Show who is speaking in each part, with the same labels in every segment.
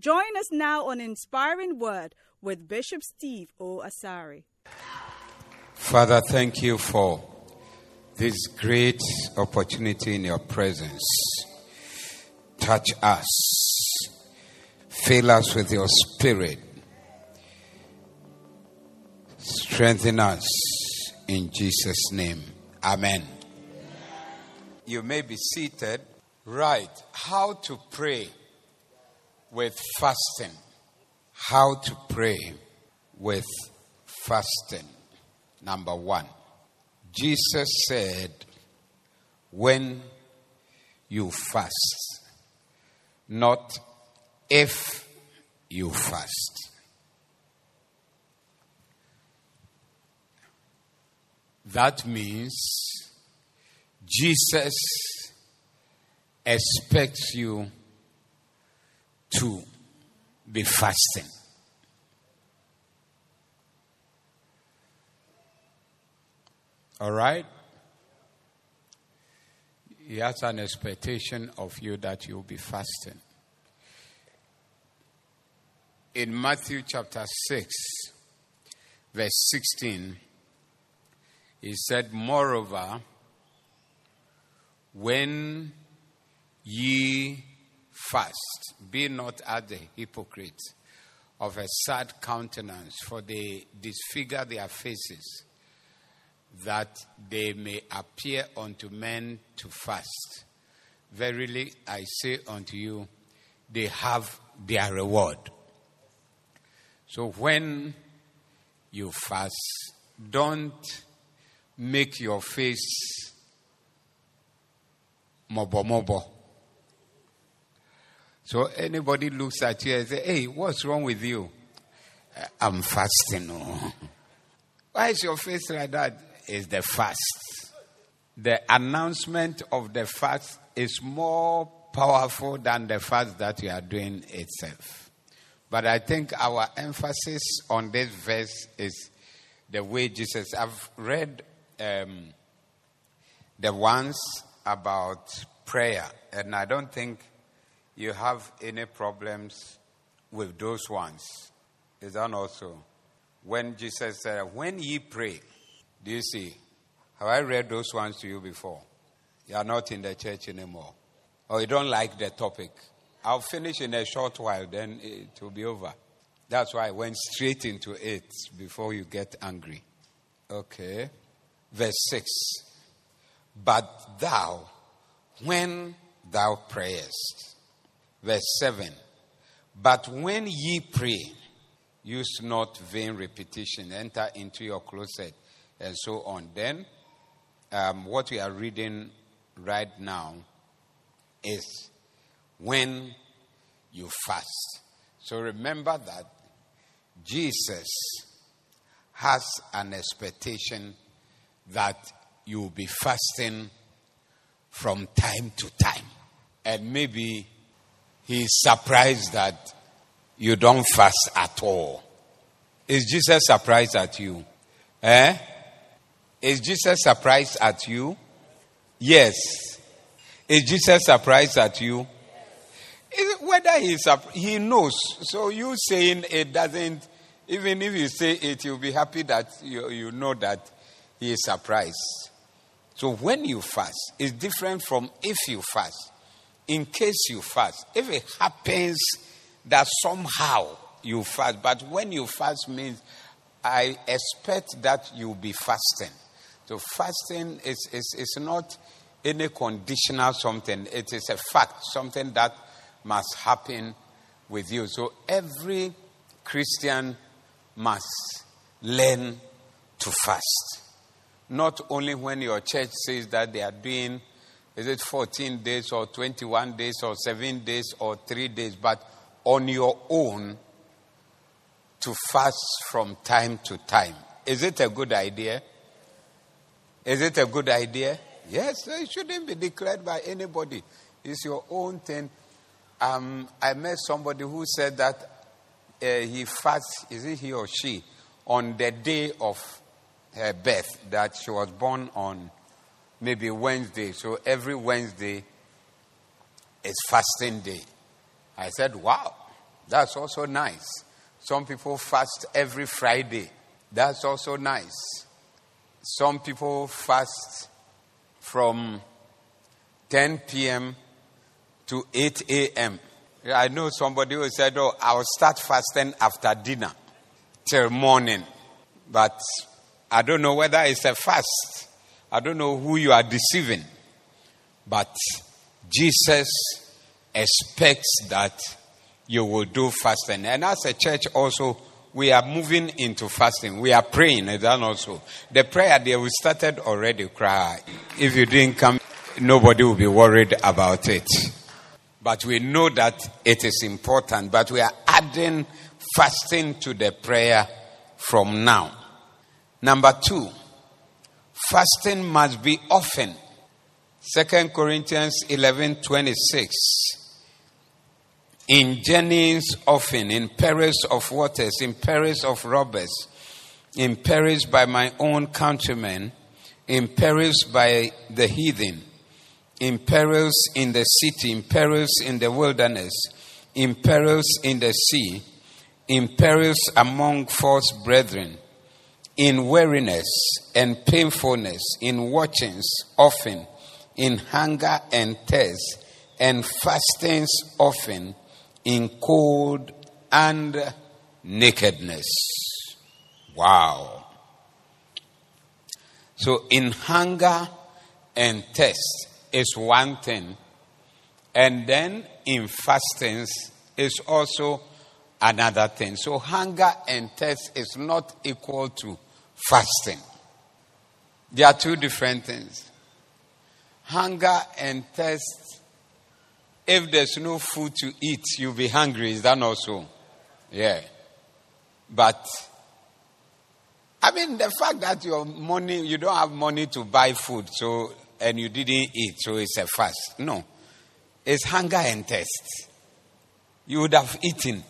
Speaker 1: Join us now on Inspiring Word with Bishop Steve O. Asari.
Speaker 2: Father, thank you for this great opportunity in your presence. Touch us, fill us with your spirit, strengthen us in Jesus' name. Amen. You may be seated. Right, how to pray with fasting. How to pray with fasting. Number one, Jesus said, when you fast, not if you fast. That means Jesus expects you to be fasting. All right? He has an expectation of you that you'll be fasting. In Matthew chapter 6, verse 16, he said, Moreover, when ye fast, be not as the hypocrites of a sad countenance, for they disfigure their faces, that they may appear unto men to fast. Verily I say unto you, they have their reward. So when you fast, don't make your face mobo mobo. So anybody looks at you and say, "Hey, what's wrong with you?" I'm fasting. Oh. Why is your face like that? Is the fast. The announcement of the fast is more powerful than the fast that you are doing itself. But I think our emphasis on this verse is the way Jesus. I've read um, the ones about prayer, and I don't think you have any problems with those ones. Is that also? When Jesus said, When ye pray, do you see? Have I read those ones to you before? You are not in the church anymore. Or you don't like the topic. I'll finish in a short while, then it will be over. That's why I went straight into it before you get angry. Okay. Verse 6. But thou, when thou prayest, verse 7. But when ye pray, use not vain repetition, enter into your closet, and so on. Then, um, what we are reading right now is when you fast. So remember that Jesus has an expectation that you will be fasting from time to time. And maybe he is surprised that you don't fast at all. Is Jesus surprised at you? Eh? Is Jesus surprised at you? Yes. Is Jesus surprised at you? Whether he's he knows. So you saying it doesn't, even if you say it, you'll be happy that you, you know that he is surprised. So when you fast, it's different from if you fast. In case you fast, if it happens that somehow you fast, but when you fast means I expect that you'll be fasting. So fasting is, is, is not any conditional something, it is a fact, something that must happen with you. So every Christian must learn to fast. Not only when your church says that they are doing, is it 14 days or 21 days or 7 days or 3 days, but on your own, to fast from time to time. Is it a good idea? Is it a good idea? Yes, it shouldn't be declared by anybody. It's your own thing. Um, I met somebody who said that uh, he fasts, is it he or she, on the day of her birth, that she was born on maybe Wednesday. So every Wednesday is fasting day. I said, wow, that's also nice. Some people fast every Friday. That's also nice. Some people fast from 10 p.m. to 8 a.m. I know somebody who said, Oh, I'll start fasting after dinner till morning. But I don't know whether it's a fast. I don't know who you are deceiving. But Jesus expects that you will do fasting. And as a church, also, we are moving into fasting. We are praying, and then also. The prayer there, we started already cry. If you didn't come, nobody will be worried about it. But we know that it is important, but we are adding fasting to the prayer from now. Number two, fasting must be often. Second Corinthians 11 26 in journeys often, in perils of waters, in perils of robbers, in perils by my own countrymen, in perils by the heathen, in perils in the city, in perils in the wilderness, in perils in the sea, in perils among false brethren, in weariness and painfulness, in watchings often, in hunger and thirst, and fastings often in cold and nakedness. Wow. So, in hunger and thirst is one thing, and then in fastings is also another thing. So, hunger and thirst is not equal to fasting. They are two different things. Hunger and thirst if there's no food to eat, you'll be hungry. Is that not so? Yeah. But, I mean, the fact that your money, you don't have money to buy food, so, and you didn't eat, so it's a fast. No. It's hunger and thirst. You would have eaten,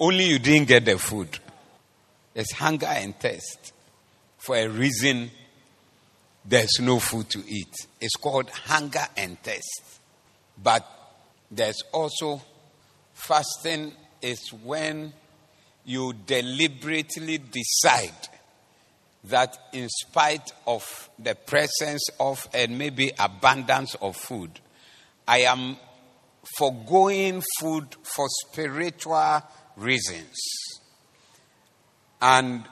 Speaker 2: only you didn't get the food. It's hunger and thirst. For a reason, there's no food to eat. It's called hunger and thirst. But there's also fasting is when you deliberately decide that in spite of the presence of and maybe abundance of food, I am foregoing food for spiritual reasons. And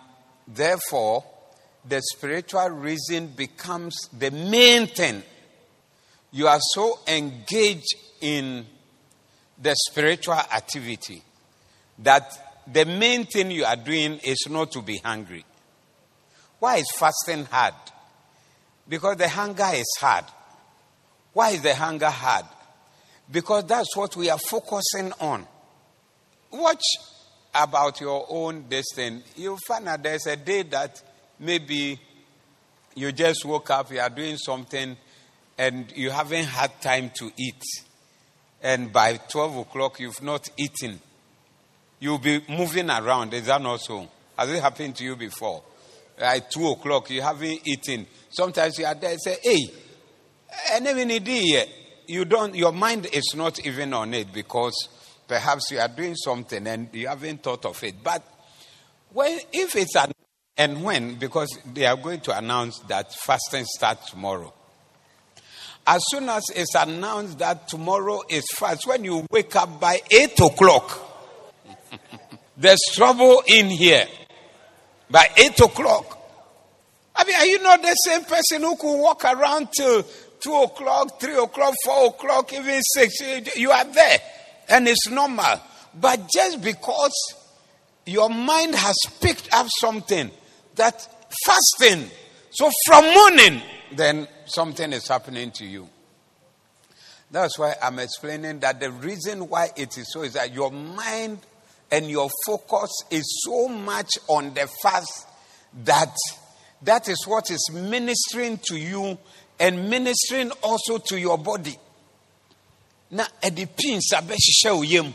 Speaker 2: therefore, the spiritual reason becomes the main thing. You are so engaged in the spiritual activity that the main thing you are doing is not to be hungry. Why is fasting hard? Because the hunger is hard. Why is the hunger hard? Because that's what we are focusing on. Watch about your own destiny. You'll find that there's a day that maybe you just woke up, you are doing something, and you haven't had time to eat and by 12 o'clock you've not eaten, you'll be moving around. Is that not so? Has it happened to you before? At 2 o'clock you haven't eaten. Sometimes you are there and say, hey, even indeed, you don't, your mind is not even on it because perhaps you are doing something and you haven't thought of it. But when, if it's an, and when, because they are going to announce that fasting starts tomorrow. As soon as it's announced that tomorrow is fast, when you wake up by 8 o'clock, there's trouble in here. By 8 o'clock. I mean, are you not the same person who could walk around till 2 o'clock, 3 o'clock, 4 o'clock, even 6? You are there. And it's normal. But just because your mind has picked up something that fasting, so from morning, then something is happening to you. That's why I'm explaining that the reason why it is so is that your mind and your focus is so much on the fast that that is what is ministering to you and ministering also to your body. Pins abɛhyehyɛ wo yam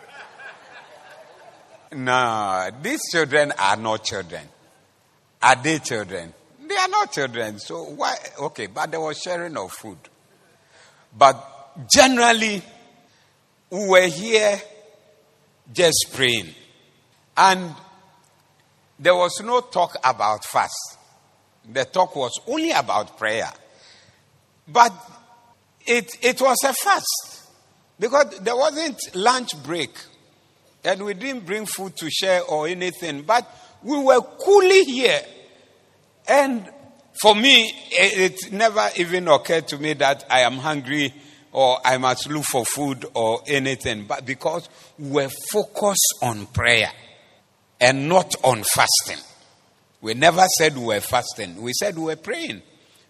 Speaker 2: No, these children are not children. Are they children? They are not children. So why? Okay, but there was sharing of food. But generally, we were here just praying. And there was no talk about fast. The talk was only about prayer. But it, it was a fast because there wasn't lunch break and we didn't bring food to share or anything. But we were coolly here. And for me, it, it never even occurred to me that I am hungry or I must look for food or anything, but because we're focused on prayer and not on fasting. We never said we were fasting, we said we were praying.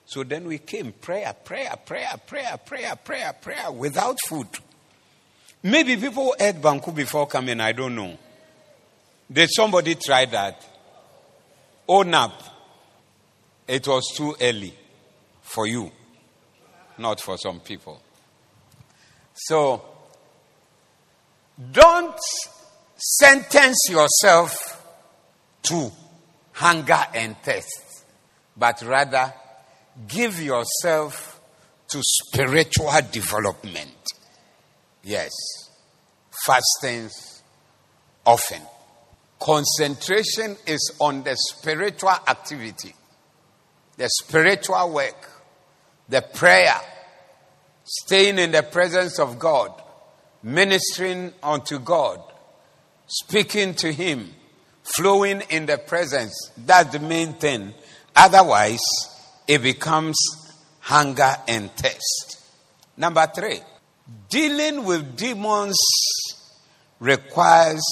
Speaker 2: So then we came prayer, prayer, prayer, prayer, prayer, prayer, prayer without food. Maybe people ate banku before coming, I don't know. Did somebody try that? Oh, nap. It was too early for you, not for some people. So, don't sentence yourself to hunger and thirst, but rather give yourself to spiritual development. Yes, fastings often. Concentration is on the spiritual activity, the spiritual work, the prayer staying in the presence of God, ministering unto God, speaking to Him, flowing in the presence. That's the main thing. Otherwise, it becomes hunger and thirst. Number three, dealing with demons requires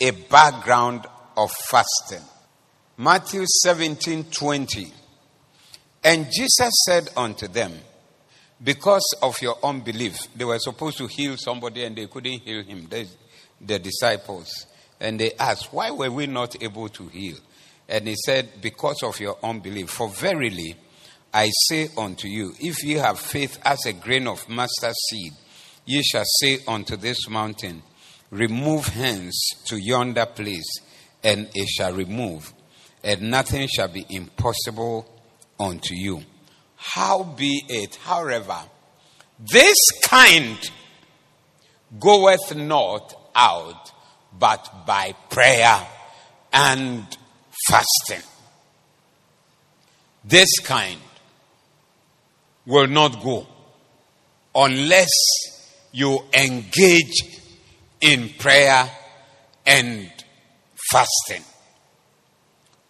Speaker 2: a background of fasting. Matthew 17 20. And Jesus said unto them, because of your unbelief, they were supposed to heal somebody and they couldn't heal him, the, the disciples. And they asked, Why were we not able to heal? And he said, Because of your unbelief. For verily, I say unto you, if ye have faith as a grain of mustard seed, ye shall say unto this mountain, Remove hence to yonder place, and it shall remove, and nothing shall be impossible unto you. How be it, however, this kind goeth not out but by prayer and fasting. This kind will not go unless you engage in prayer and fasting.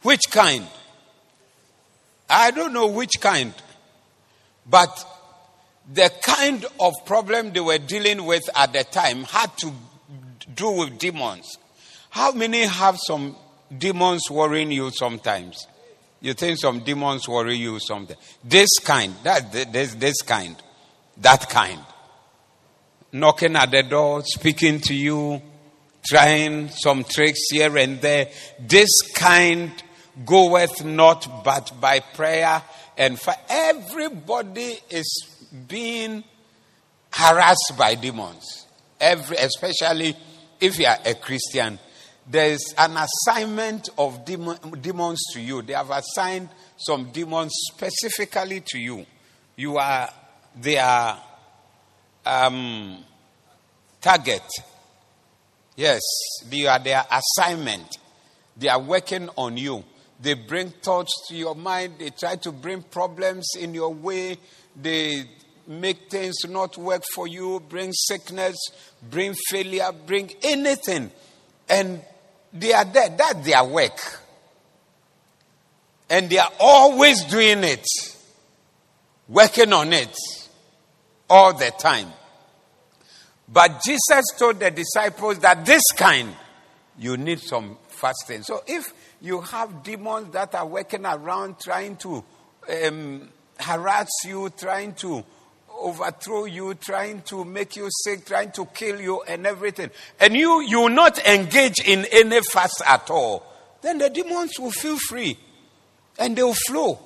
Speaker 2: Which kind? I don't know which kind. But the kind of problem they were dealing with at the time had to do with demons. How many have some demons worrying you sometimes? You think some demons worry you something. This kind, that this, this kind, that kind. Knocking at the door, speaking to you, trying some tricks here and there. This kind goeth not but by prayer and for everybody is being harassed by demons. Every, especially if you are a Christian, there is an assignment of demon, demons to you. They have assigned some demons specifically to you. You are their um, target. Yes, you are their assignment. They are working on you. They bring thoughts to your mind. They try to bring problems in your way. They make things not work for you, bring sickness, bring failure, bring anything. And they are there. That's their work. And they are always doing it, working on it all the time. But Jesus told the disciples that this kind, you need some fasting. So if you have demons that are working around trying to um, harass you, trying to overthrow you, trying to make you sick, trying to kill you, and everything, and you you will not engage in any fast at all, then the demons will feel free, and they will flow,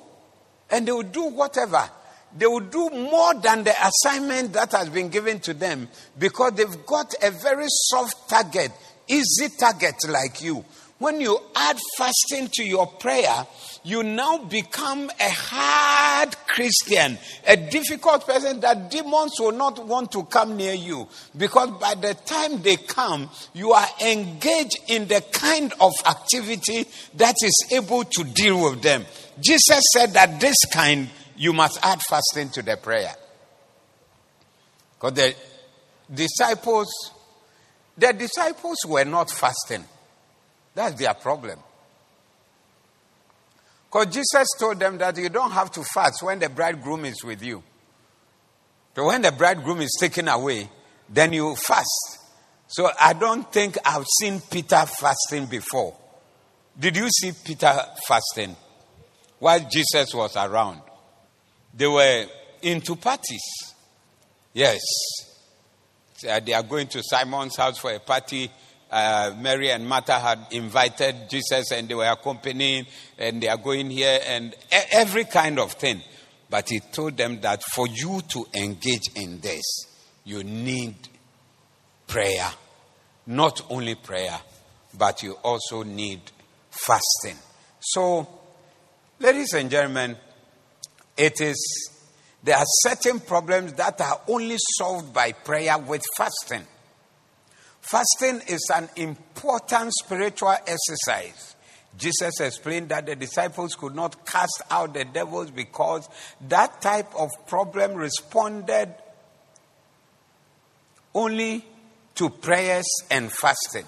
Speaker 2: and they will do whatever. They will do more than the assignment that has been given to them because they've got a very soft target, easy target like you. When you add fasting to your prayer, you now become a hard Christian, a difficult person that demons will not want to come near you. Because by the time they come, you are engaged in the kind of activity that is able to deal with them. Jesus said that this kind, you must add fasting to the prayer. Because the disciples, the disciples were not fasting. That's their problem. Because Jesus told them that you don't have to fast when the bridegroom is with you. So when the bridegroom is taken away, then you fast. So I don't think I've seen Peter fasting before. Did you see Peter fasting while Jesus was around? They were into parties. Yes. They are going to Simon's house for a party uh, Mary and Martha had invited Jesus and they were accompanying and they are going here and every kind of thing. But he told them that for you to engage in this, you need prayer. Not only prayer, but you also need fasting. So, ladies and gentlemen, it is there are certain problems that are only solved by prayer with fasting. Fasting is an important spiritual exercise. Jesus explained that the disciples could not cast out the devils because that type of problem responded only to prayers and fasting.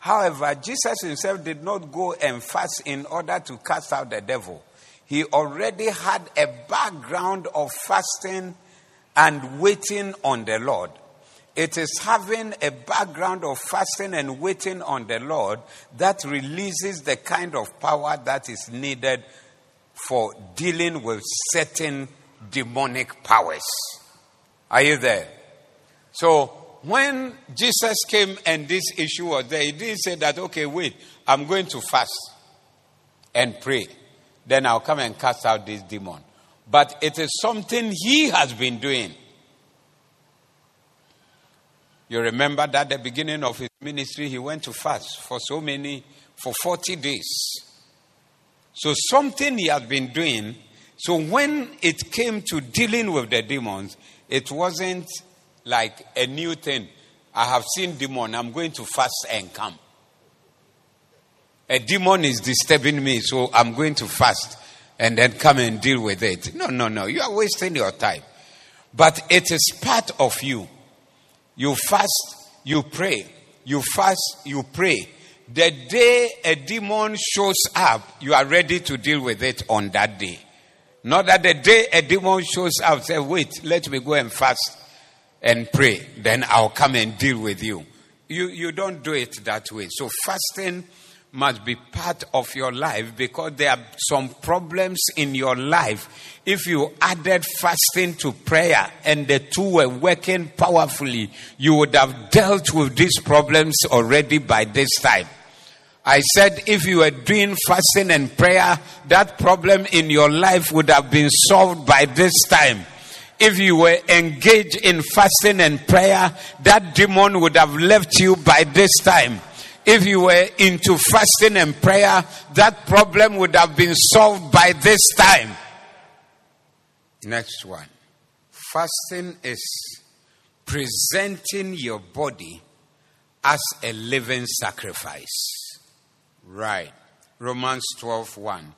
Speaker 2: However, Jesus himself did not go and fast in order to cast out the devil. He already had a background of fasting and waiting on the Lord. It is having a background of fasting and waiting on the Lord that releases the kind of power that is needed for dealing with certain demonic powers. Are you there? So, when Jesus came and this issue was there, he didn't say that, okay, wait, I'm going to fast and pray. Then I'll come and cast out this demon. But it is something he has been doing. You remember that at the beginning of his ministry, he went to fast for so many, for 40 days. So something he had been doing. So when it came to dealing with the demons, it wasn't like a new thing. I have seen demon, I'm going to fast and come. A demon is disturbing me, so I'm going to fast and then come and deal with it. No, no, no. You are wasting your time. But it is part of you. You fast, you pray. You fast, you pray. The day a demon shows up, you are ready to deal with it on that day. Not that the day a demon shows up, say, wait, let me go and fast and pray. Then I'll come and deal with you. You, you don't do it that way. So fasting must be part of your life because there are some problems in your life. If you added fasting to prayer and the two were working powerfully, you would have dealt with these problems already by this time. I said if you were doing fasting and prayer, that problem in your life would have been solved by this time. If you were engaged in fasting and prayer, that demon would have left you by this time if you were into fasting and prayer, that problem would have been solved by this time. Next one. Fasting is presenting your body as a living sacrifice. Right. Romans 12 1.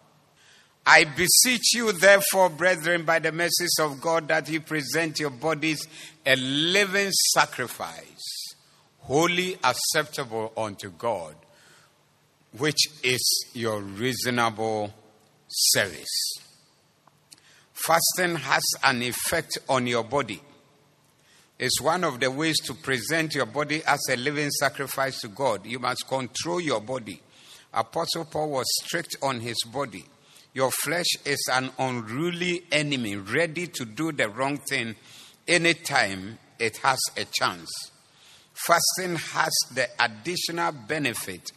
Speaker 2: I beseech you, therefore, brethren, by the mercies of God, that you present your bodies a living sacrifice holy acceptable unto God, which is your reasonable service. Fasting has an effect on your body. It's one of the ways to present your body as a living sacrifice to God. You must control your body. Apostle Paul was strict on his body. Your flesh is an unruly enemy, ready to do the wrong thing anytime it has a chance. Fasting has the additional benefit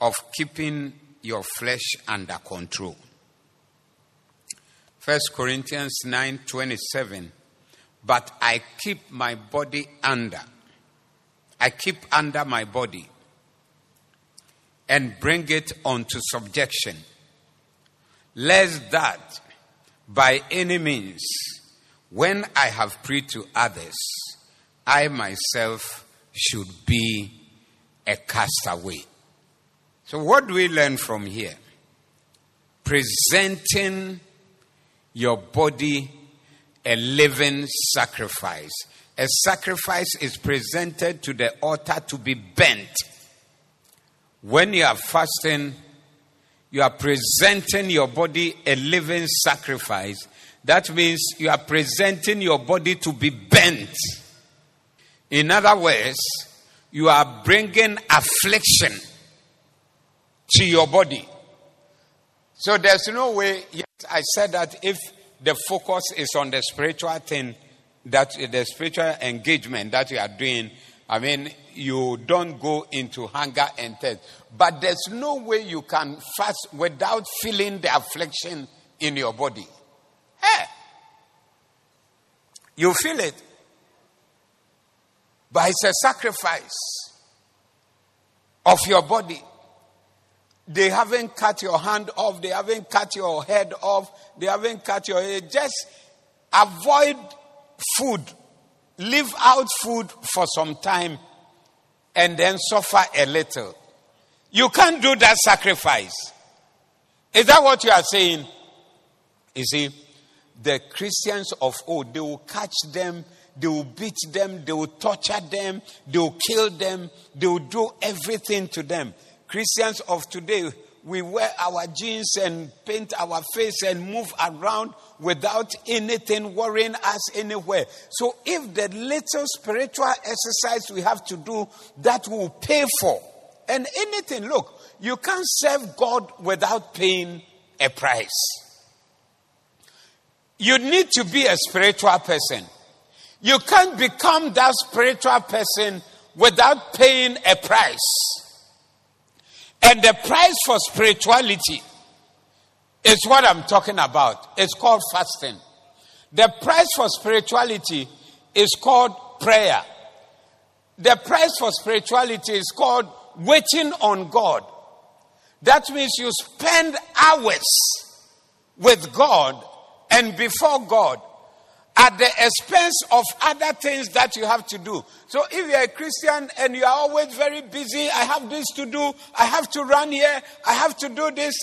Speaker 2: of keeping your flesh under control. 1 Corinthians 9:27 But I keep my body under I keep under my body and bring it unto subjection lest that by any means when I have preached to others I myself should be a castaway. So, what do we learn from here? Presenting your body a living sacrifice. A sacrifice is presented to the altar to be bent. When you are fasting, you are presenting your body a living sacrifice. That means you are presenting your body to be burnt. In other words, you are bringing affliction to your body. So there's no way, yes, I said that if the focus is on the spiritual thing, that the spiritual engagement that you are doing, I mean, you don't go into hunger and thirst. But there's no way you can fast without feeling the affliction in your body. Hey! You feel it. But it's a sacrifice of your body. They haven't cut your hand off, they haven't cut your head off, they haven't cut your head. Just avoid food, leave out food for some time, and then suffer a little. You can't do that sacrifice. Is that what you are saying? You see, the Christians of old, they will catch them they will beat them, they will torture them, they will kill them, they will do everything to them. Christians of today, we wear our jeans and paint our face and move around without anything worrying us anywhere. So, if the little spiritual exercise we have to do, that will pay for. And anything, look, you can't serve God without paying a price. You need to be a spiritual person. You can't become that spiritual person without paying a price. And the price for spirituality is what I'm talking about. It's called fasting. The price for spirituality is called prayer. The price for spirituality is called waiting on God. That means you spend hours with God and before God at the expense of other things that you have to do. So if you're a Christian and you are always very busy, I have this to do, I have to run here, I have to do this,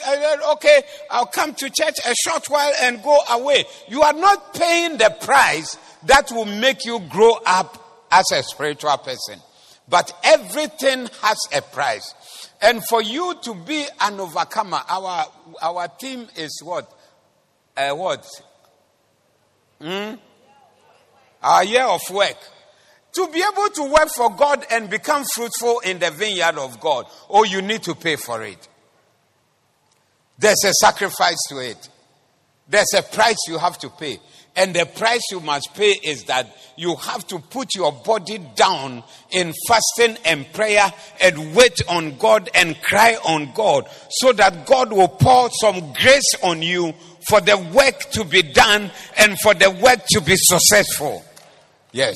Speaker 2: okay, I'll come to church a short while and go away. You are not paying the price that will make you grow up as a spiritual person. But everything has a price. And for you to be an overcomer, our, our team is what? Uh, what? Hmm? Our year of work. To be able to work for God and become fruitful in the vineyard of God, oh, you need to pay for it. There's a sacrifice to it. There's a price you have to pay. And the price you must pay is that you have to put your body down in fasting and prayer and wait on God and cry on God so that God will pour some grace on you for the work to be done and for the work to be successful. Yes.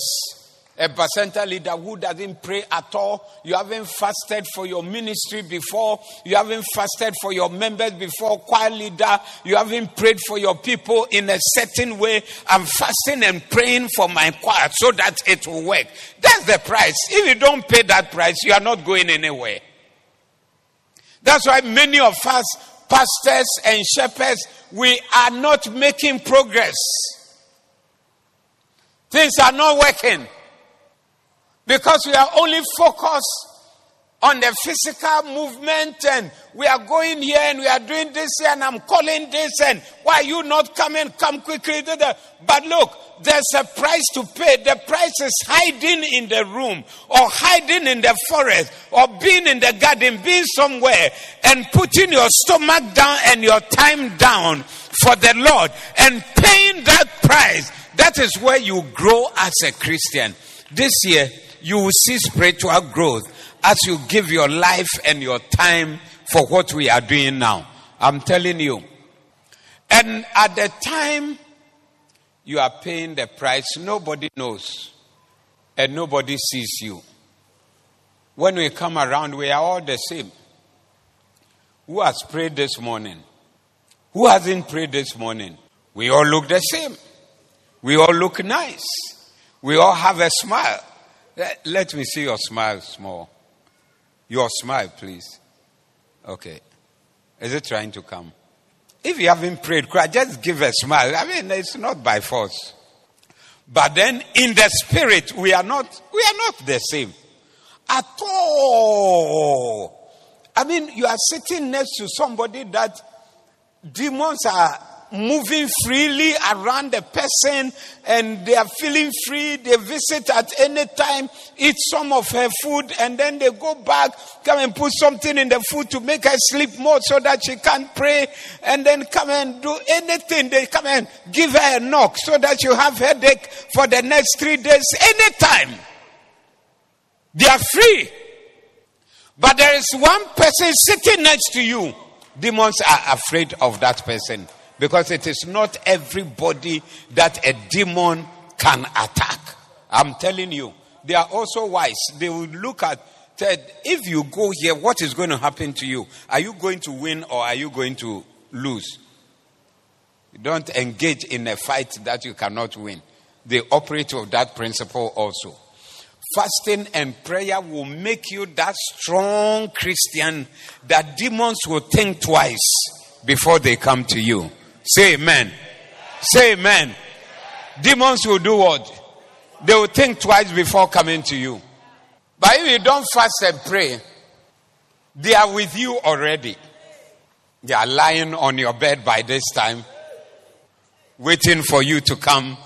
Speaker 2: A bacenta leader who doesn't pray at all. You haven't fasted for your ministry before. You haven't fasted for your members before. Choir leader. You haven't prayed for your people in a certain way. I'm fasting and praying for my choir so that it will work. That's the price. If you don't pay that price, you are not going anywhere. That's why many of us, pastors and shepherds, we are not making progress. Things are not working because we are only focused on the physical movement and we are going here and we are doing this here and I'm calling this and why are you not coming? Come quickly. But look, there's a price to pay. The price is hiding in the room or hiding in the forest or being in the garden, being somewhere and putting your stomach down and your time down for the Lord and paying that price. That is where you grow as a Christian. This year, you will see spiritual growth as you give your life and your time for what we are doing now. I'm telling you. And at the time you are paying the price, nobody knows and nobody sees you. When we come around, we are all the same. Who has prayed this morning? Who hasn't prayed this morning? We all look the same. We all look nice. We all have a smile. Let, me see your smile small. Your smile, please. Okay. Is it trying to come? If you haven't prayed, just give a smile. I mean, it's not by force. But then in the spirit, we are not, we are not the same. At all. I mean, you are sitting next to somebody that demons are moving freely around the person and they are feeling free. They visit at any time, eat some of her food, and then they go back, come and put something in the food to make her sleep more so that she can't pray, and then come and do anything. They come and give her a knock so that you have headache for the next three days, anytime. They are free. But there is one person sitting next to you. Demons are afraid of that person. Because it is not everybody that a demon can attack. I'm telling you. They are also wise. They will look at if you go here, what is going to happen to you? Are you going to win or are you going to lose? Don't engage in a fight that you cannot win. They operate with that principle also. Fasting and prayer will make you that strong Christian that demons will think twice before they come to you. Say amen. Say amen. Demons will do what? They will think twice before coming to you. But if you don't fast and pray, they are with you already. They are lying on your bed by this time, waiting for you to come,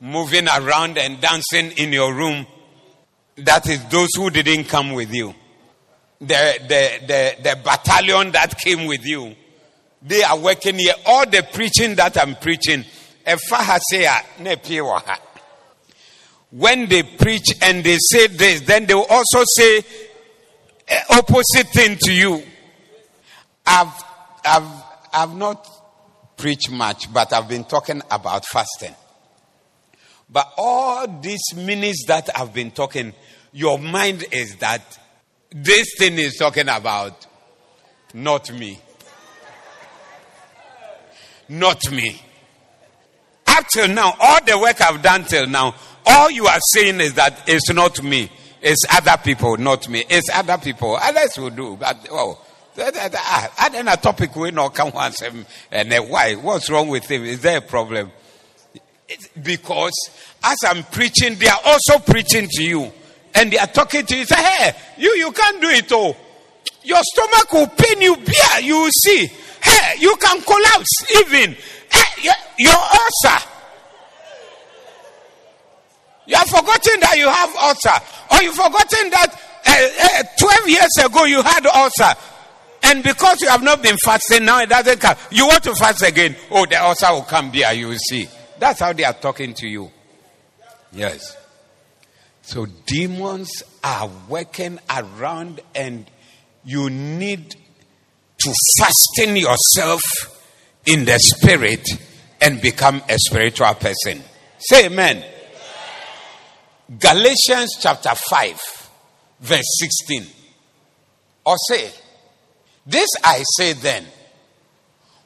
Speaker 2: moving around and dancing in your room. That is those who didn't come with you. The, the, the, the battalion that came with you they are working here. All the preaching that I'm preaching, when they preach and they say this, then they will also say eh, opposite thing to you. I've, I've, I've not preached much, but I've been talking about fasting. But all these minutes that I've been talking, your mind is that this thing is talking about not me not me. Up till now, all the work I've done till now, all you are saying is that it's not me. It's other people, not me. It's other people. Others will do. But, oh, I then ah, a topic we not come once and why? What's wrong with him? Is there a problem? It's because as I'm preaching, they are also preaching to you. And they are talking to you. Say, hey, you, you can't do it all. Your stomach will pain you. Beer, you will see. Hey, you can collapse even. Hey, your ulcer. You have forgotten that you have ulcer. Or you've forgotten that uh, uh, 12 years ago you had ulcer. And because you have not been fasting, now it doesn't come. You want to fast again. Oh, the ulcer will come here, you will see. That's how they are talking to you. Yes. So demons are working around and you need to fasten yourself in the spirit and become a spiritual person. Say amen. Galatians chapter 5, verse 16. Or say, This I say then,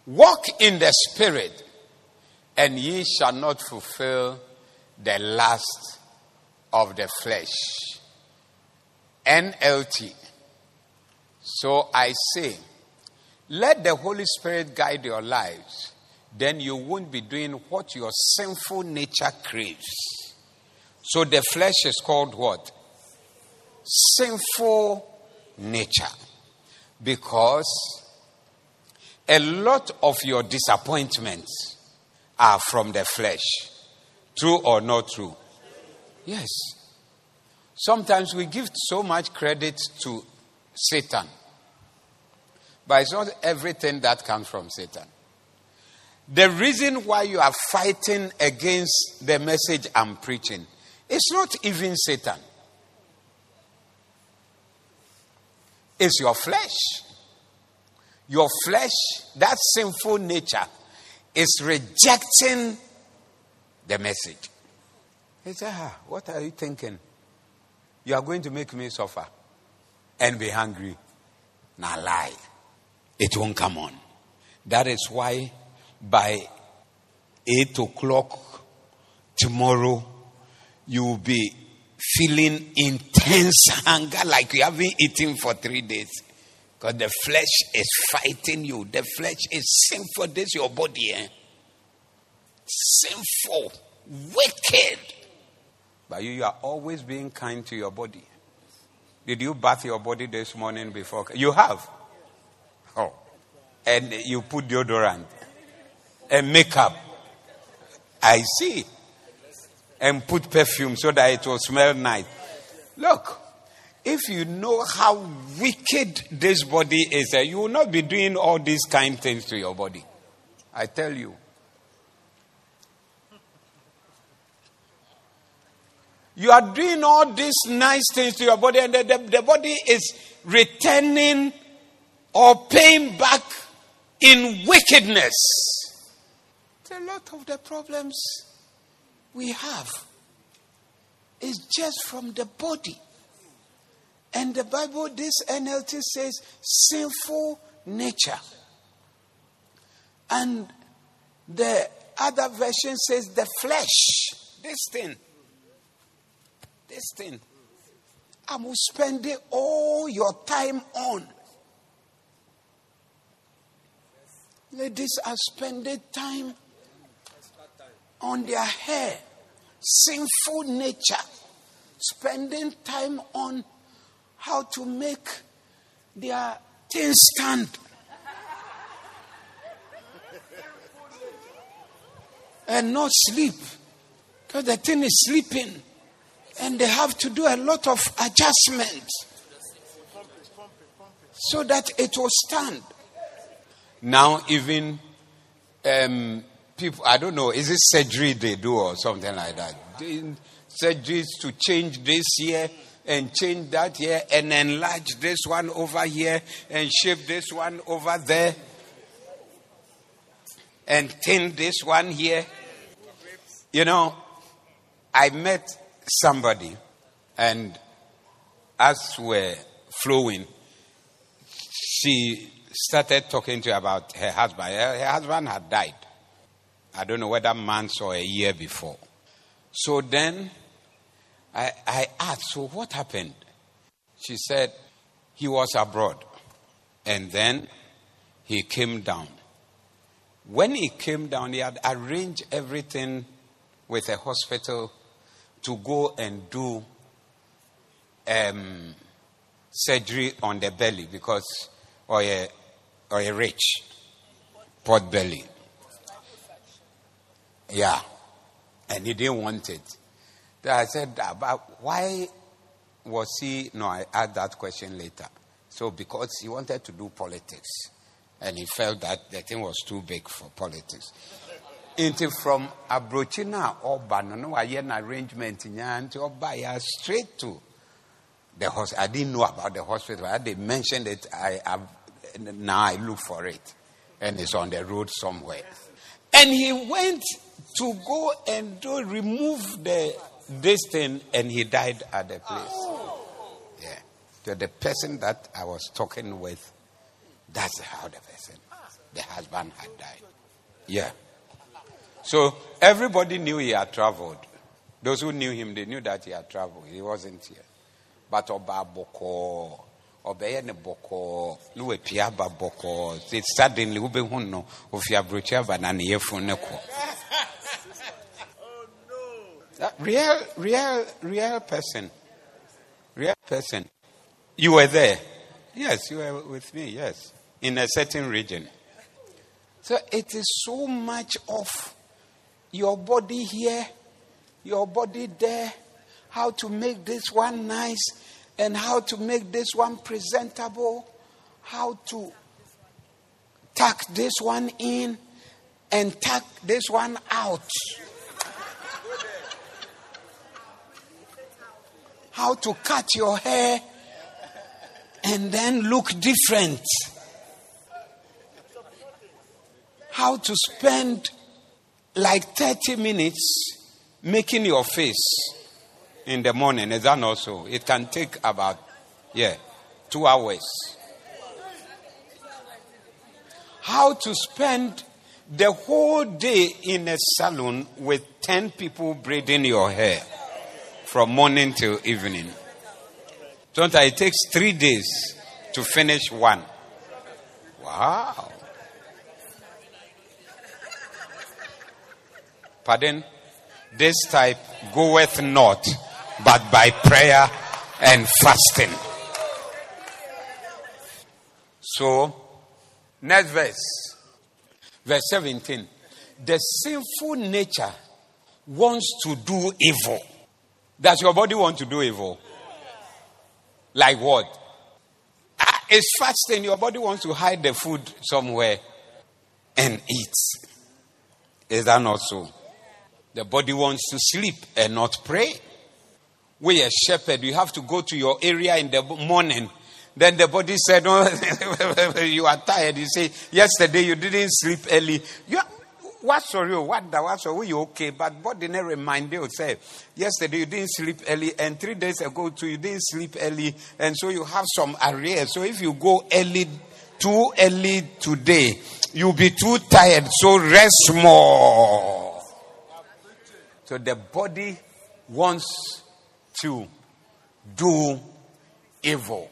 Speaker 2: walk in the spirit, and ye shall not fulfill the lust of the flesh. NLT. So I say, let the Holy Spirit guide your lives. Then you won't be doing what your sinful nature craves. So the flesh is called what? Sinful nature. Because a lot of your disappointments are from the flesh. True or not true? Yes. Sometimes we give so much credit to Satan. But it's not everything that comes from Satan. The reason why you are fighting against the message I'm preaching it's not even Satan, it's your flesh. Your flesh, that sinful nature, is rejecting the message. Said, ah, What are you thinking? You are going to make me suffer and be hungry. Now lie. It won't come on. That is why by 8 o'clock tomorrow, you will be feeling intense hunger like you haven't eaten for three days. Because the flesh is fighting you. The flesh is sinful. This your body, eh? Sinful, wicked. But you, you are always being kind to your body. Did you bath your body this morning before? You have. Oh. And you put deodorant and makeup. I see. And put perfume so that it will smell nice. Look, if you know how wicked this body is, eh, you will not be doing all these kind things to your body. I tell you. You are doing all these nice things to your body, and the, the, the body is returning or paying back in wickedness. A lot of the problems we have is just from the body. And the Bible, this NLT says sinful nature. And the other version says the flesh. This thing. This thing. I will spend all your time on. Ladies are spending time on their hair, sinful nature, spending time on how to make their things stand. and not sleep because the thing is sleeping and they have to do a lot of adjustments so that it will stand. Now, even um, people, I don't know, is it surgery they do or something like that? Surgeries to change this here and change that here and enlarge this one over here and shape this one over there and thin this one here. You know, I met somebody and as we're flowing, she started talking to her about her husband. Her, her husband had died. I don't know whether months or a year before. So then I, I asked, So what happened? She said, He was abroad. And then he came down. When he came down, he had arranged everything with a hospital to go and do um, surgery on the belly because, or a, or a rich pot belly. Yeah. And he didn't want it. Then I said, ah, but why was he? No, I asked that question later. So, because he wanted to do politics. And he felt that the thing was too big for politics. Into from Abrochina Oba, no, I had an arrangement in Oba, straight to the hospital. I didn't know about the hospital. I they mentioned it. I have, now I look for it. And it's on the road somewhere. And he went to go and do, remove the this thing, and he died at the place. Yeah. So the person that I was talking with, that's how the person, the husband had died. Yeah. So everybody knew he had traveled. Those who knew him, they knew that he had traveled. He wasn't here. But Oba Boko, ɔbɛyɛ ne bɔkɔɔ ne wapia aba bɔkɔɔ suddenly wobɛhu no? Aburokyi aba na ne yɛfunu ne kɔ real real real person. Real person. You were there? Yes, you were with me, yes. In a certain region. So it is so much of your body here, your body there, how to make this one nice, and how to make this one presentable, how to tuck this one in and tuck this one out. How to cut your hair and then look different. How to spend like 30 minutes making your face in the morning. Is that also? It can take about, yeah, two hours. How to spend the whole day in a salon with 10 people braiding your hair from morning till evening. Don't I? It takes three days to finish one. Wow. Pardon? This type goeth not but by prayer and fasting. So, next verse, verse 17. The sinful nature wants to do evil. Does your body want to do evil? Like what? Ah, it's fasting. Your body wants to hide the food somewhere and eat. Is that not so? The body wants to sleep and not pray. We a shepherd, you have to go to your area in the morning. Then the body said, Oh, you are tired. You say, Yesterday you didn't sleep early. You what sorry, what the what sorry, you okay? But body never remind you say, Yesterday you didn't sleep early, and three days ago too, you didn't sleep early, and so you have some arrears. So if you go early, too early today, you'll be too tired. So rest more. So the body wants to do evil,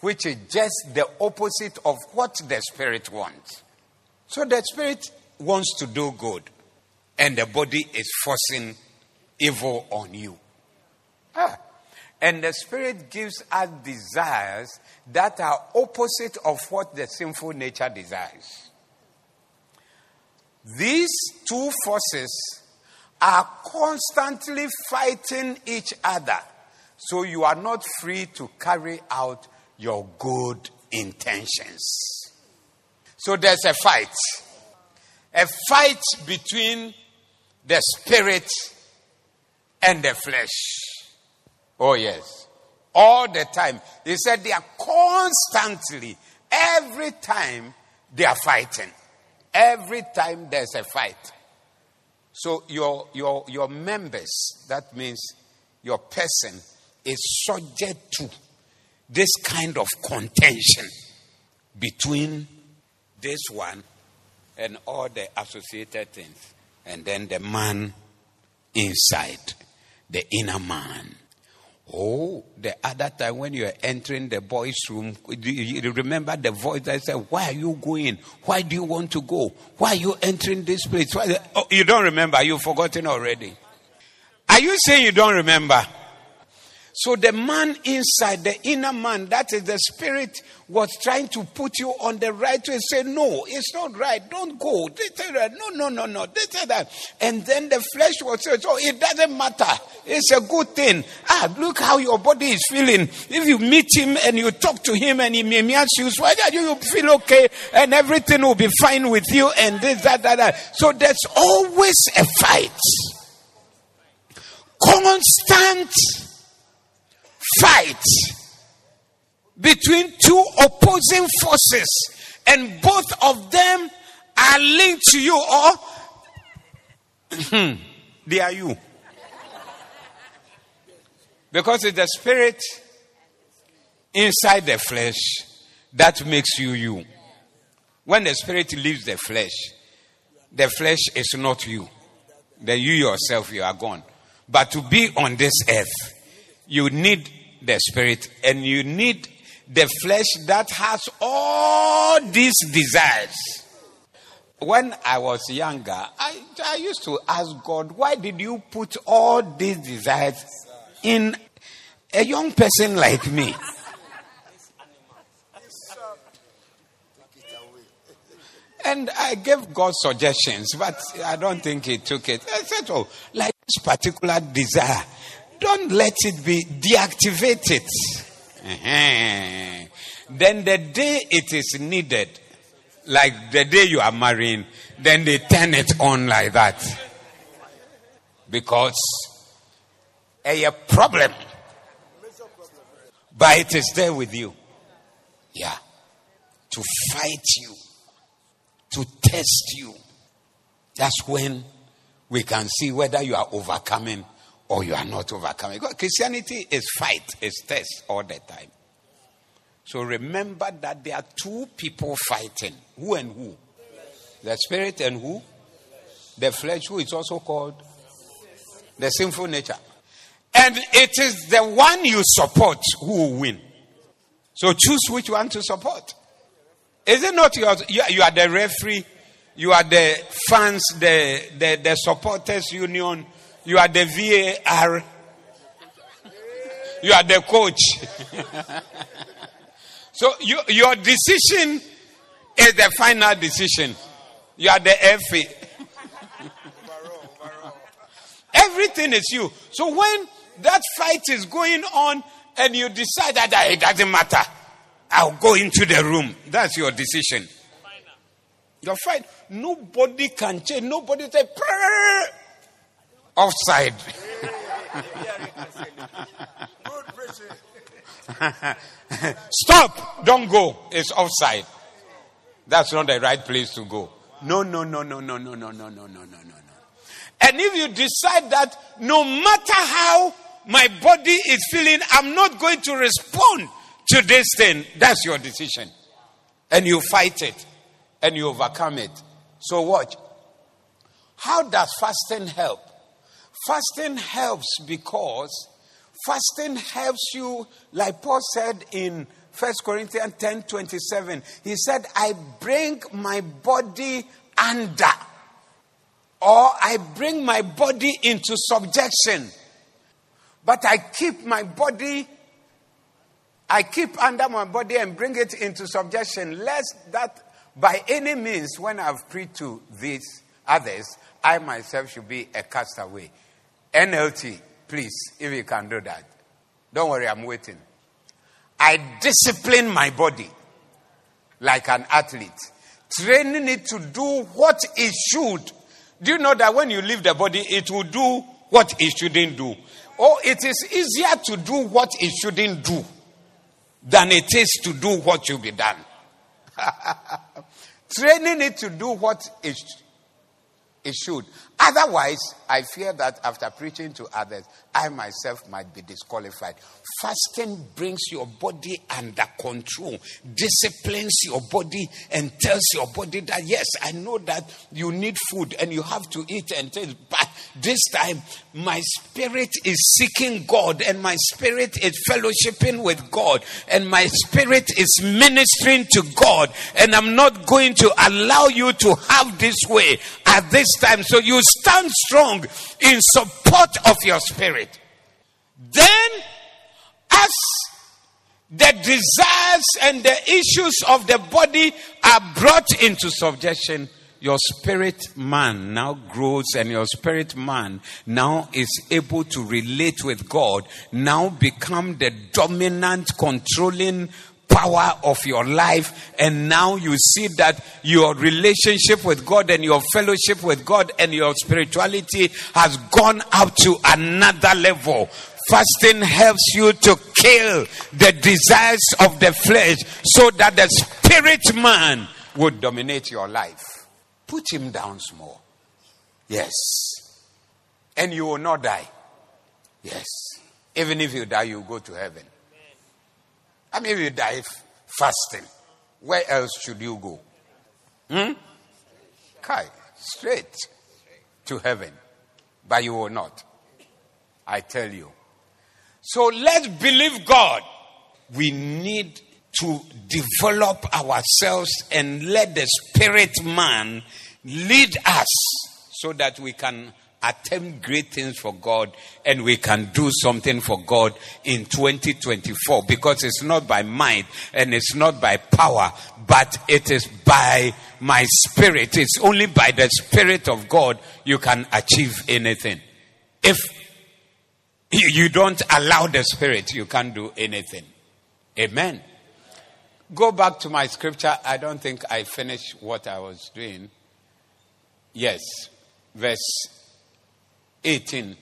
Speaker 2: which is just the opposite of what the spirit wants. So the spirit wants to do good, and the body is forcing evil on you. Ah. And the spirit gives us desires that are opposite of what the sinful nature desires. These two forces are constantly fighting each other. So you are not free to carry out your good intentions. So there's a fight. A fight between the spirit and the flesh. Oh, yes. All the time. He said they are constantly, every time they are fighting. Every time there's a fight. So your, your, your members, that means your person, is subject to this kind of contention between this one and all the associated things. And then the man inside, the inner man. Oh, the other time when you are entering the boys' room, you remember the voice that said, Why are you going? Why do you want to go? Why are you entering this place? Oh, you don't remember, you've forgotten already. Are you saying you don't remember? So the man inside, the inner man, that is the spirit, was trying to put you on the right way. Say, no, it's not right. Don't go. No, no, no, no. that. And then the flesh was saying, oh, it doesn't matter. It's a good thing. Ah, look how your body is feeling. If you meet him and you talk to him and he ask you, why do you feel okay? And everything will be fine with you and this, that, that, that. So there's always a fight. Constant fight between two opposing forces, and both of them are linked to you, or hmm. they are you. Because it's the spirit inside the flesh that makes you you. When the spirit leaves the flesh, the flesh is not you. Then you yourself, you are gone. But to be on this earth, you need the spirit, and you need the flesh that has all these desires. When I was younger, I, I used to ask God, why did you put all these desires in a young person like me? And I gave God suggestions, but I don't think He took it. I said, Oh, like this particular desire don't let it be, deactivated. Uh-huh. Then the day it is needed, like the day you are marrying, then they turn it on like that. Because a problem. But it is there with you. Yeah. To fight you. To test you. That's when we can see whether you are overcoming or you are not overcoming. Christianity is fight, is test all the time. So remember that there are two people fighting. Who and who? The spirit and who? The flesh, who is also called the sinful nature. And it is the one you support who will win. So choose which one to support. Is it not your, you, you are the referee, you are the fans, the, the, the supporters union, you are the VAR, you are the coach. so you, your decision is the final decision. You are the FA. Everything is you. So when that fight is going on and you decide that ah, it doesn't matter, I'll go into the room. That's your decision. Your fight. Nobody can change. Nobody say, offside. Stop! Don't go. It's offside. That's not the right place to go. No, no, no, no, no, no, no, no, no, no, no, no. No. And if you decide that no matter how my body is feeling, I'm not going to respond to this thing, that's your decision. And you fight it and you overcome it. So, watch. How does fasting help? Fasting helps because fasting helps you, like Paul said in 1 Corinthians 10 27. He said, I bring my body under or I bring my body into subjection. But I keep my body, I keep under my body and bring it into subjection, lest that by any means, when I've preached to these others, I myself should be a castaway. NLT, please, if you can do that. Don't worry, I'm waiting. I discipline my body like an athlete, training it to do what it should do you know that when you leave the body, it will do what it shouldn't do? Or it is easier to do what it shouldn't do than it is to do what should be done. Training it to do what it, it should. Otherwise, I fear that after preaching to others, I myself might be disqualified. Fasting brings your body under control, disciplines your body, and tells your body that, yes, I know that you need food and you have to eat and things, but this time my spirit is seeking God and my spirit is fellowshipping with God and my spirit is ministering to God, and I'm not going to allow you to have this way at this time. So you stand strong in support of your spirit. Then, as the desires and the issues of the body are brought into subjection, your spirit man now grows and your spirit man now is able to relate with God, now become the dominant, controlling power of your life. And now you see that your relationship with God and your fellowship with God and your spirituality has gone up to another level. Fasting helps you to kill the desires of the flesh so that the spirit man would dominate your life. Put him down small. Yes. And you will not die. Yes. Even if you die, you go to heaven. I mean, you die fasting, where else should you go? Hmm? Kai, straight to heaven. But you will not. I tell you. So let's believe God. We need to develop ourselves and let the spirit man lead us so that we can attempt great things for God and we can do something for God in 2024 because it's not by might and it's not by power, but it is by my spirit. It's only by the spirit of God you can achieve anything. If you don't allow the spirit, you can't do anything. Amen. Go back to my scripture. I don't think I finished what I was doing. Yes, verse 18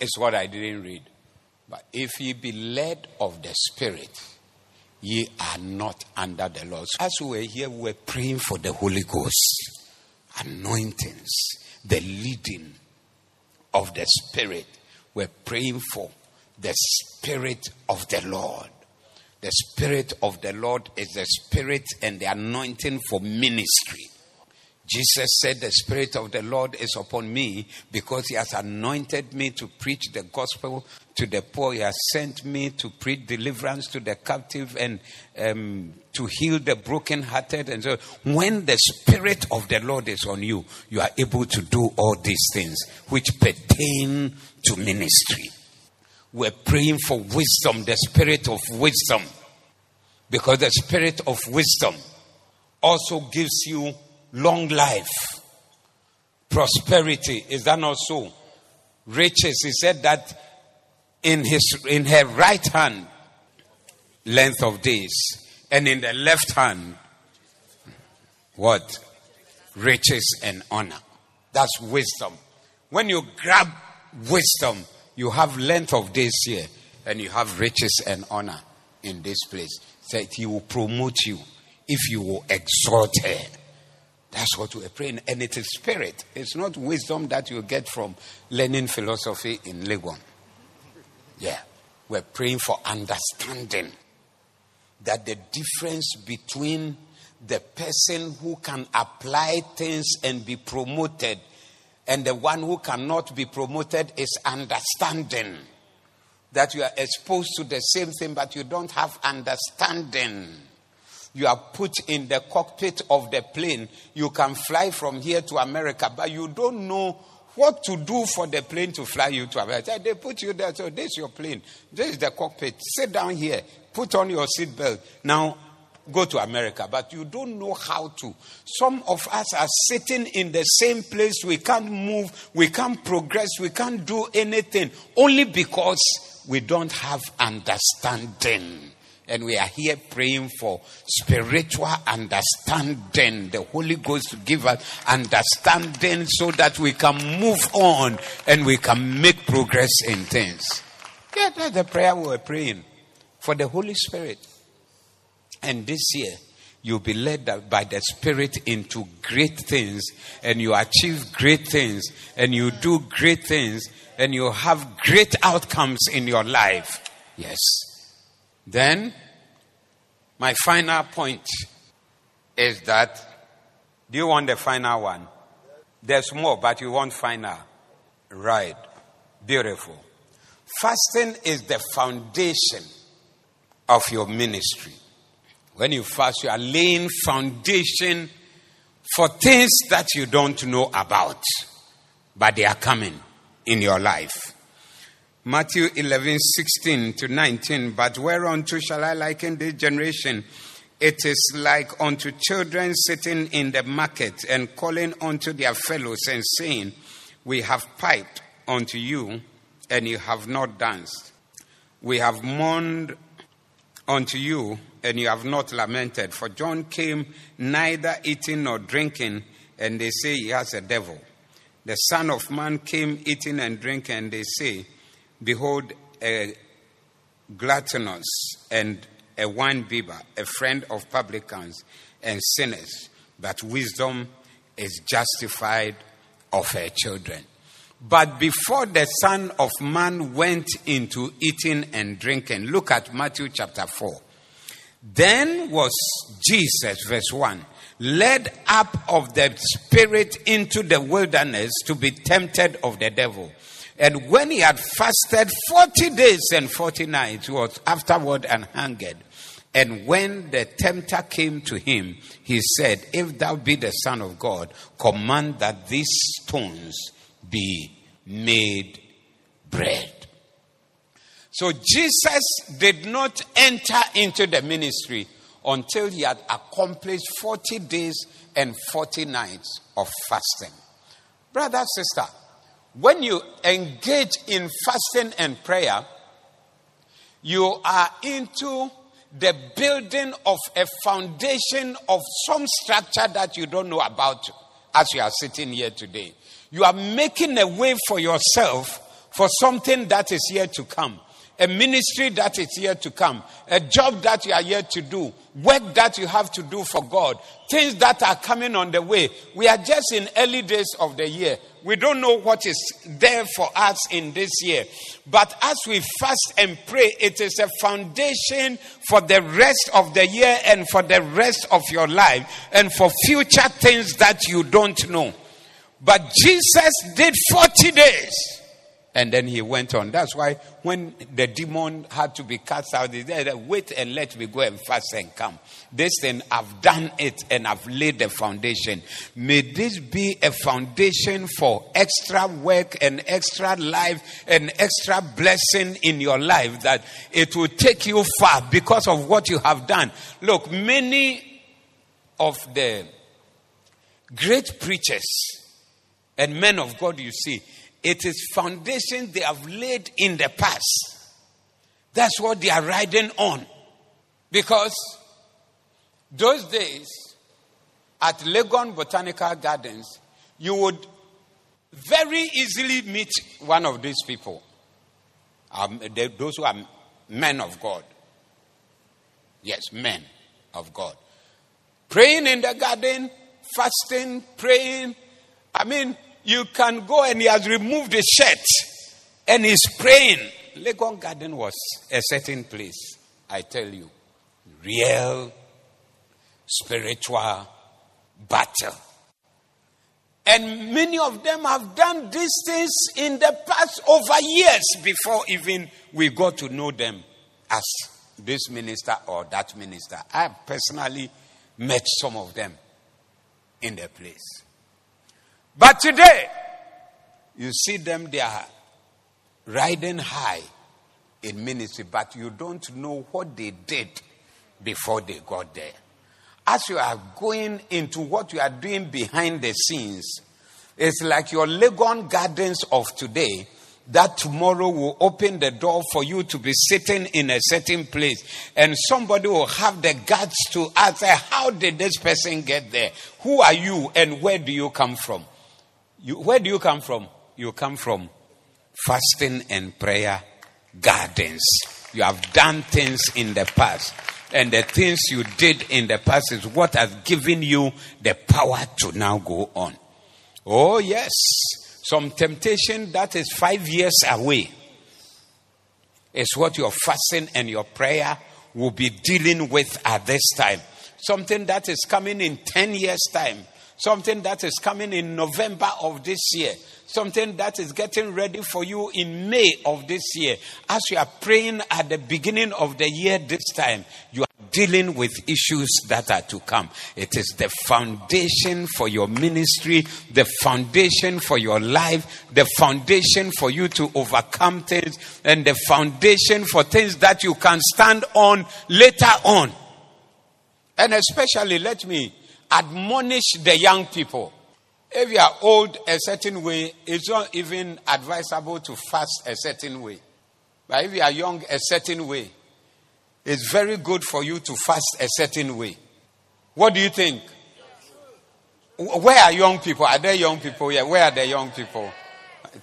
Speaker 2: is what I didn't read. But if ye be led of the Spirit, ye are not under the law. As we were here, we were praying for the Holy Ghost, anointings, the leading of the Spirit. We're praying for the Spirit of the Lord. The Spirit of the Lord is the Spirit and the anointing for ministry. Jesus said, The Spirit of the Lord is upon me because He has anointed me to preach the gospel to the poor. He has sent me to preach deliverance to the captive and um, to heal the brokenhearted. And so, when the Spirit of the Lord is on you, you are able to do all these things which pertain to ministry. We're praying for wisdom, the spirit of wisdom. Because the spirit of wisdom also gives you long life, prosperity. Is that not so? Riches. He said that in his in her right hand, length of days, and in the left hand, what? Riches and honor. That's wisdom. When you grab wisdom, you have length of days here, and you have riches and honor in this place. That he will promote you if you will exalt her. That's what we're praying. And it is spirit. It's not wisdom that you get from learning philosophy in Legon. Yeah. We're praying for understanding that the difference between the person who can apply things and be promoted and the one who cannot be promoted is understanding. That you are exposed to the same thing, but you don't have understanding. You are put in the cockpit of the plane. You can fly from here to America, but you don't know what to do for the plane to fly you to America. They put you there, so this is your plane. This is the cockpit. Sit down here. Put on your seatbelt. Now, go to America, but you don't know how to. Some of us are sitting in the same place. We can't move, we can't progress, we can't do anything only because we don't have understanding. And we are here praying for spiritual understanding. The Holy Ghost to give us understanding so that we can move on and we can make progress in things. Yeah, that's the prayer we are praying for the Holy Spirit. And this year, you'll be led by the Spirit into great things, and you achieve great things, and you do great things, and you have great outcomes in your life. Yes. Then, my final point is that do you want the final one? There's more, but you want final. Right. Beautiful. Fasting is the foundation of your ministry. When you fast, you are laying foundation for things that you don't know about, but they are coming in your life. Matthew 11, 16 to 19. But whereunto shall I liken this generation? It is like unto children sitting in the market and calling unto their fellows and saying, We have piped unto you, and you have not danced. We have mourned unto you, and you have not lamented. For John came neither eating nor drinking, and they say he has a devil. The Son of Man came eating and drinking, and they say, Behold, a gluttonous and a wine bibber, a friend of publicans and sinners, but wisdom is justified of her children. But before the Son of Man went into eating and drinking, look at Matthew chapter 4. Then was Jesus, verse 1, led up of the Spirit into the wilderness to be tempted of the devil. And when he had fasted 40 days and 40 nights, he was afterward and hungered. And when the tempter came to him, he said, If thou be the Son of God, command that these stones be made bread. So Jesus did not enter into the ministry until he had accomplished 40 days and 40 nights of fasting. Brother, sister, when you engage in fasting and prayer, you are into the building of a foundation of some structure that you don't know about as you are sitting here today. You are making a way for yourself for something that is yet to come. A ministry that is yet to come, a job that you are yet to do, work that you have to do for God, things that are coming on the way. We are just in early days of the year. We don't know what is there for us in this year. But as we fast and pray, it is a foundation for the rest of the year and for the rest of your life and for future things that you don't know. But Jesus did 40 days. And then he went on. That's why when the demon had to be cast out, he said, Wait and let me go and fast and come. This thing, I've done it and I've laid the foundation. May this be a foundation for extra work and extra life and extra blessing in your life that it will take you far because of what you have done. Look, many of the great preachers and men of God you see, it is foundation they have laid in the past. That's what they are riding on. Because those days at Legon Botanical Gardens, you would very easily meet one of these people. Um, they, those who are men of God. Yes, men of God. Praying in the garden, fasting, praying. I mean, you can go and he has removed the shirt and he's praying. Legon Garden was a certain place, I tell you. Real spiritual battle. And many of them have done these things in the past over years before even we got to know them as this minister or that minister. I personally met some of them in their place. But today, you see them, they are riding high in ministry, but you don't know what they did before they got there. As you are going into what you are doing behind the scenes, it's like your Legon Gardens of today that tomorrow will open the door for you to be sitting in a certain place. And somebody will have the guts to ask how did this person get there? Who are you and where do you come from you, where do you come from? You come from fasting and prayer gardens. You have done things in the past. And the things you did in the past is what has given you the power to now go on. Oh, yes. Some temptation that is five years away is what your fasting and your prayer will be dealing with at this time. Something that is coming in 10 years' time something that is coming in November of this year, something that is getting ready for you in May of this year. As you are praying at the beginning of the year this time, you are dealing with issues that are to come. It is the foundation for your ministry, the foundation for your life, the foundation for you to overcome things, and the foundation for things that you can stand on later on. And especially, let me admonish the young people. If you are old a certain way, it's not even advisable to fast a certain way. But if you are young a certain way, it's very good for you to fast a certain way. What do you think? Where are young people? Are there young people here? Where are the young people?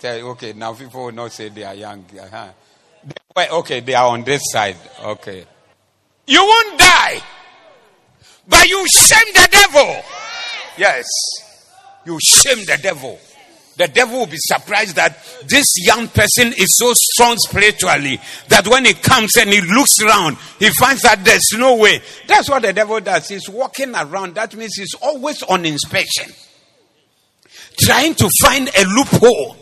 Speaker 2: Okay, now people will not say they are young. Uh-huh. Okay, they are on this side. Okay. You won't die. But you shame the devil. Yes. You shame the devil. The devil will be surprised that this young person is so strong spiritually that when he comes and he looks around, he finds that there's no way. That's what the devil does. He's walking around. That means he's always on inspection, trying to find a loophole,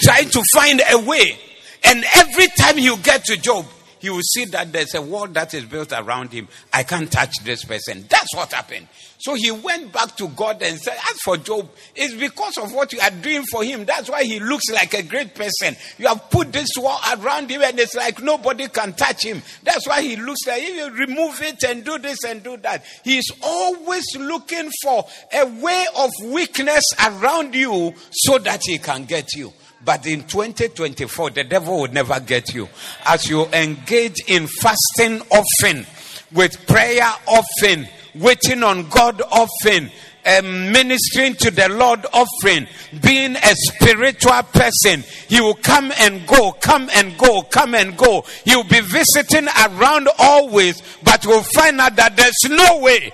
Speaker 2: trying to find a way. And every time you get to Job, he will see that there's a wall that is built around him. I can't touch this person. That's what happened. So he went back to God and said, As for Job, it's because of what you are doing for him. That's why he looks like a great person. You have put this wall around him and it's like nobody can touch him. That's why he looks like if you remove it and do this and do that. He's always looking for a way of weakness around you so that he can get you. But in 2024, the devil will never get you. As you engage in fasting often, with prayer often, waiting on God often, um, ministering to the Lord offering, being a spiritual person. He will come and go, come and go, come and go. He will be visiting around always, but will find out that there's no way.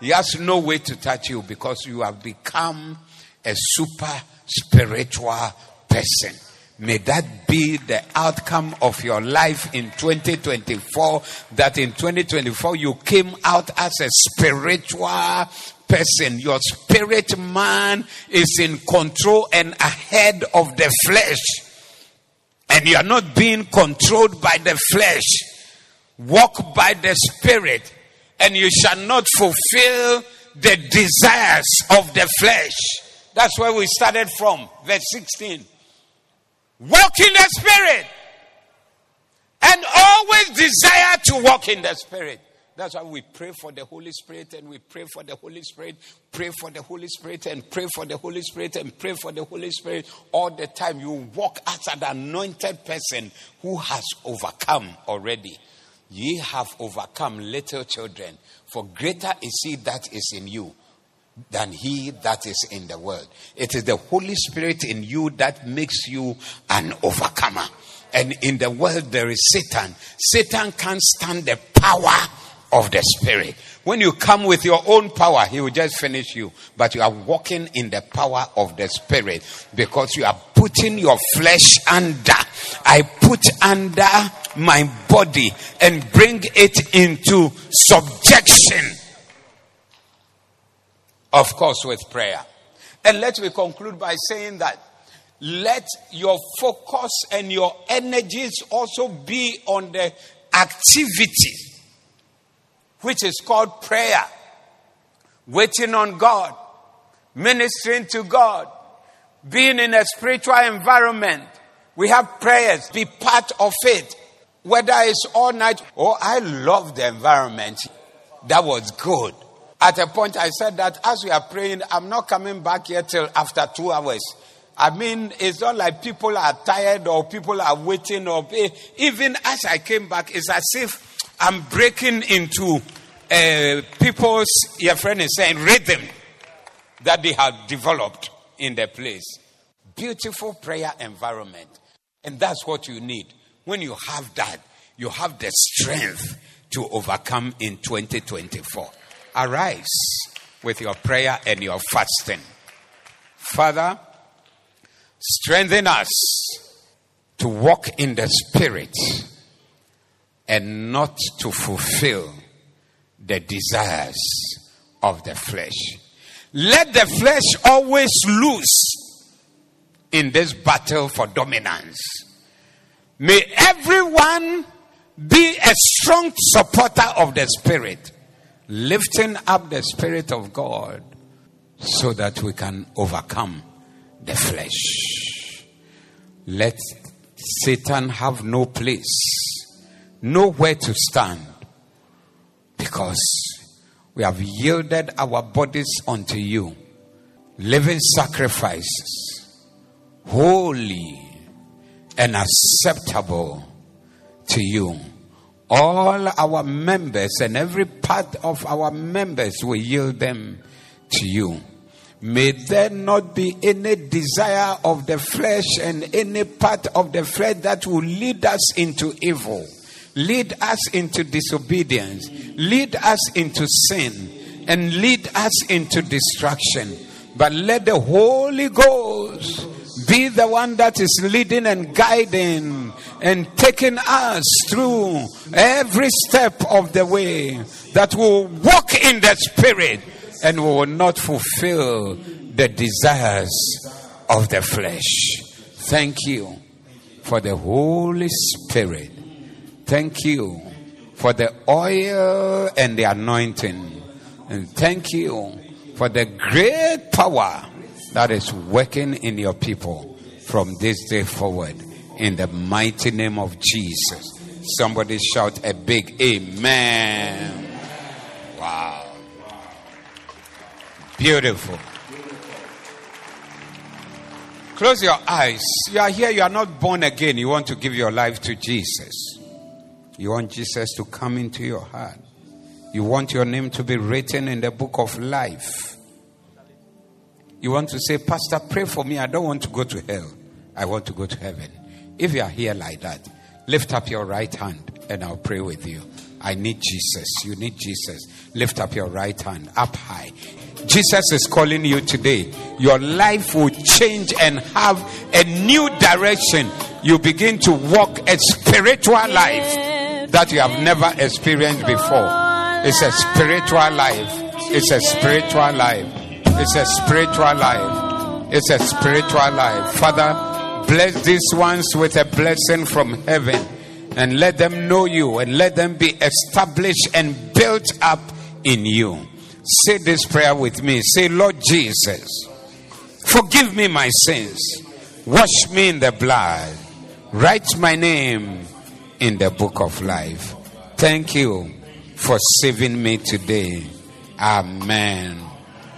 Speaker 2: He has no way to touch you because you have become a super spiritual person. May that be the outcome of your life in 2024. That in 2024 you came out as a spiritual person. Your spirit man is in control and ahead of the flesh. And you are not being controlled by the flesh. Walk by the spirit, and you shall not fulfill the desires of the flesh. That's where we started from, verse 16. Walk in the Spirit. And always desire to walk in the Spirit. That's why we pray for the Holy Spirit and we pray for the Holy Spirit, pray for the Holy Spirit and pray for the Holy Spirit and pray for the Holy Spirit all the time. You walk as an anointed person who has overcome already. Ye have overcome little children, for greater is he that is in you than he that is in the world. It is the Holy Spirit in you that makes you an overcomer. And in the world there is Satan. Satan can't stand the power of the Spirit. When you come with your own power, he will just finish you. But you are walking in the power of the Spirit because you are putting your flesh under. I put under my body and bring it into subjection of course, with prayer. And let me conclude by saying that let your focus and your energies also be on the activity which is called prayer, waiting on God, ministering to God, being in a spiritual environment. We have prayers, be part of it, whether it's all night. Oh, I love the environment. That was good. At a point, I said that as we are praying, I'm not coming back here till after two hours. I mean, it's not like people are tired or people are waiting or even as I came back, it's as if I'm breaking into uh, people's, your friend is saying, rhythm that they have developed in their place. Beautiful prayer environment. And that's what you need. When you have that, you have the strength to overcome in 2024 arise with your prayer and your fasting. Father, strengthen us to walk in the Spirit and not to fulfill the desires of the flesh. Let the flesh always lose in this battle for dominance. May everyone be a strong supporter of the Spirit lifting up the Spirit of God so that we can overcome the flesh. Let Satan have no place, nowhere to stand, because we have yielded our bodies unto you, living sacrifices, holy and acceptable to you all our members and every part of our members will yield them to you. May there not be any desire of the flesh and any part of the flesh that will lead us into evil, lead us into disobedience, lead us into sin, and lead us into destruction. But let the Holy Ghost be the one that is leading and guiding and taking us through every step of the way that will walk in the spirit and will not fulfill the desires of the flesh. Thank you for the Holy Spirit Thank you for the oil and the anointing. And thank you for the great power that is working in your people from this day forward. In the mighty name of Jesus. Somebody shout a big amen. Wow. Beautiful. Close your eyes. You are here, you are not born again. You want to give your life to Jesus. You want Jesus to come into your heart. You want your name to be written in the book of life. You want to say, Pastor, pray for me. I don't want to go to hell. I want to go to heaven. If you are here like that, lift up your right hand and I'll pray with you. I need Jesus. You need Jesus. Lift up your right hand up high. Jesus is calling you today. Your life will change and have a new direction. You begin to walk a spiritual life that you have never experienced before. It's a spiritual life. It's a spiritual life. It's a spiritual life. It's a spiritual life. Father, bless these ones with a blessing from heaven and let them know you and let them be established and built up in you. Say this prayer with me. Say, Lord Jesus, forgive me my sins. Wash me in the blood. Write my name in the book of life. Thank you for saving me today. Amen.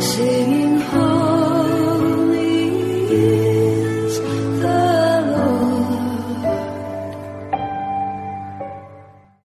Speaker 3: singing holy.